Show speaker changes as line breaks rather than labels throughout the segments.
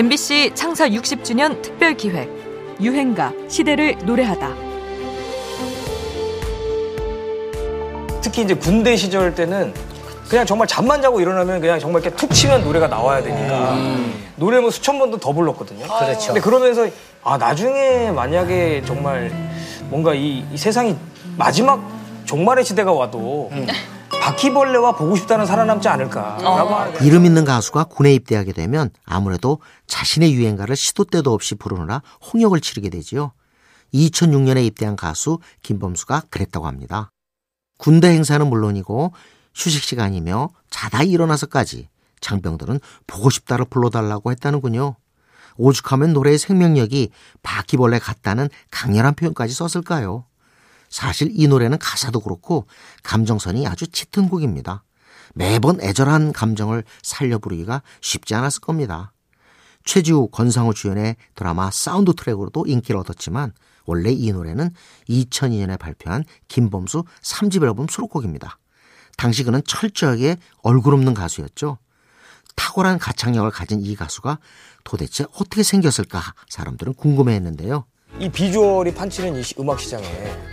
MBC 창사 60주년 특별 기획 유행가 시대를 노래하다.
특히 이제 군대 시절 때는 그냥 정말 잠만 자고 일어나면 그냥 정말 이렇게 툭 치면 노래가 나와야 되니까 노래 뭐 수천 번도 더 불렀거든요.
그렇죠.
근데 그러면서 아 나중에 만약에 정말 뭔가 이, 이 세상이 마지막 종말의 시대가 와도 바퀴벌레와 보고 싶다는 살아남지 않을까라고
이름 있는 가수가 군에 입대하게 되면 아무래도 자신의 유행가를 시도 때도 없이 부르느라 홍역을 치르게 되지요. 2006년에 입대한 가수 김범수가 그랬다고 합니다. 군대 행사는 물론이고 휴식 시간이며 자다 일어나서까지 장병들은 보고 싶다를 불러달라고 했다는군요. 오죽하면 노래의 생명력이 바퀴벌레 같다는 강렬한 표현까지 썼을까요? 사실 이 노래는 가사도 그렇고 감정선이 아주 짙은 곡입니다. 매번 애절한 감정을 살려 부르기가 쉽지 않았을 겁니다. 최지우, 권상우 주연의 드라마 사운드 트랙으로도 인기를 얻었지만 원래 이 노래는 2002년에 발표한 김범수 3집 앨범 수록곡입니다. 당시 그는 철저하게 얼굴 없는 가수였죠. 탁월한 가창력을 가진 이 가수가 도대체 어떻게 생겼을까 사람들은 궁금해했는데요.
이 비주얼이 판치는 이 시- 음악 시장에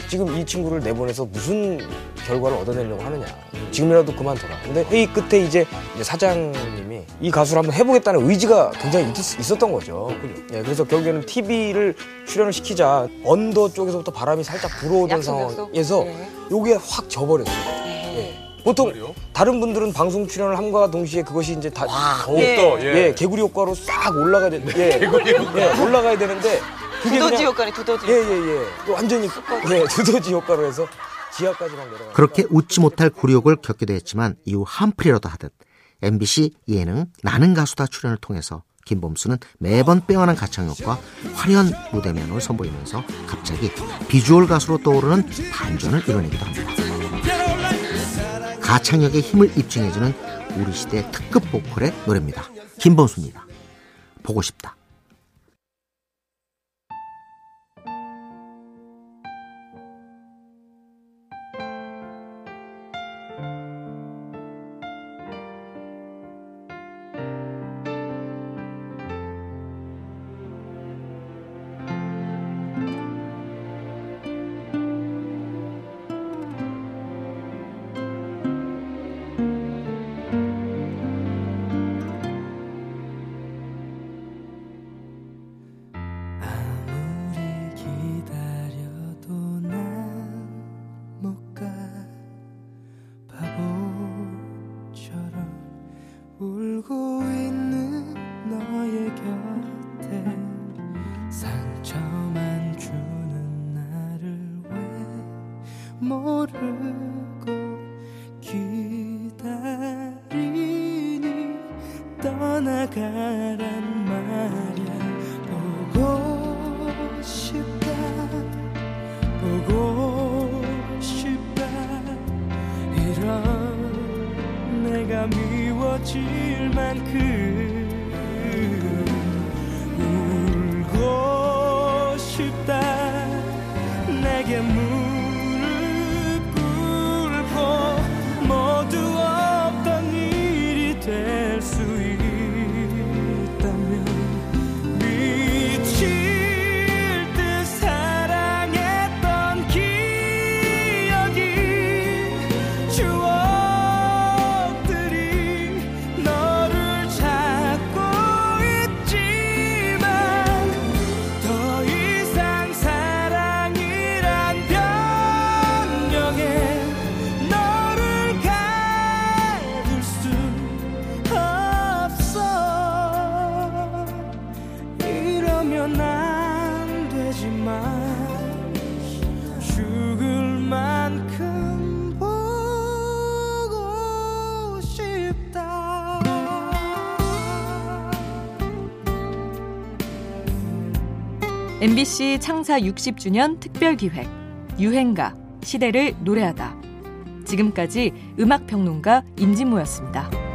지금 이 친구를 내보내서 무슨 결과를 얻어내려고 하느냐. 지금이라도 그만둬라. 근데 회의 끝에 이제, 이제 사장님이 이 가수를 한번 해보겠다는 의지가 굉장히 있, 었던 거죠. 예, 그래서 결국에는 TV를 출연을 시키자 언더 쪽에서부터 바람이 살짝 불어오던
약속.
상황에서
네.
요게 확 져버렸어요. 예. 보통 다른 분들은 방송 출연을 함과 동시에 그것이 이제 다 더욱
예.
더 예, 개구리 효과로 싹 올라가야 되, 예, 예, 올라가야 되는데
두더지 효과네 두더지.
예예예 완전히 예 두더지 효과로 해서 지하까지 막 내려가.
그렇게 웃지 못할 굴욕을 겪기도 했지만 이후 한풀이라도 하듯 MBC 예능 나는 가수다 출연을 통해서 김범수는 매번 빼어난 가창력과 화려한 무대 면을 선보이면서 갑자기 비주얼 가수로 떠오르는 반전을 이뤄내기도 합니다. 가창력의 힘을 입증해주는 우리 시대 특급 보컬의 노래입니다. 김범수입니다. 보고 싶다.
나가란 말이야 보고 싶다. 보고 싶다. 이런 내가 미워질 만큼 이러면 안 되지만 죽을 만큼 보고 싶다
MBC 창사 60주년 특별 기획 유행가 시대를 노래하다. 지금까지 음악 평론가 임진모였습니다.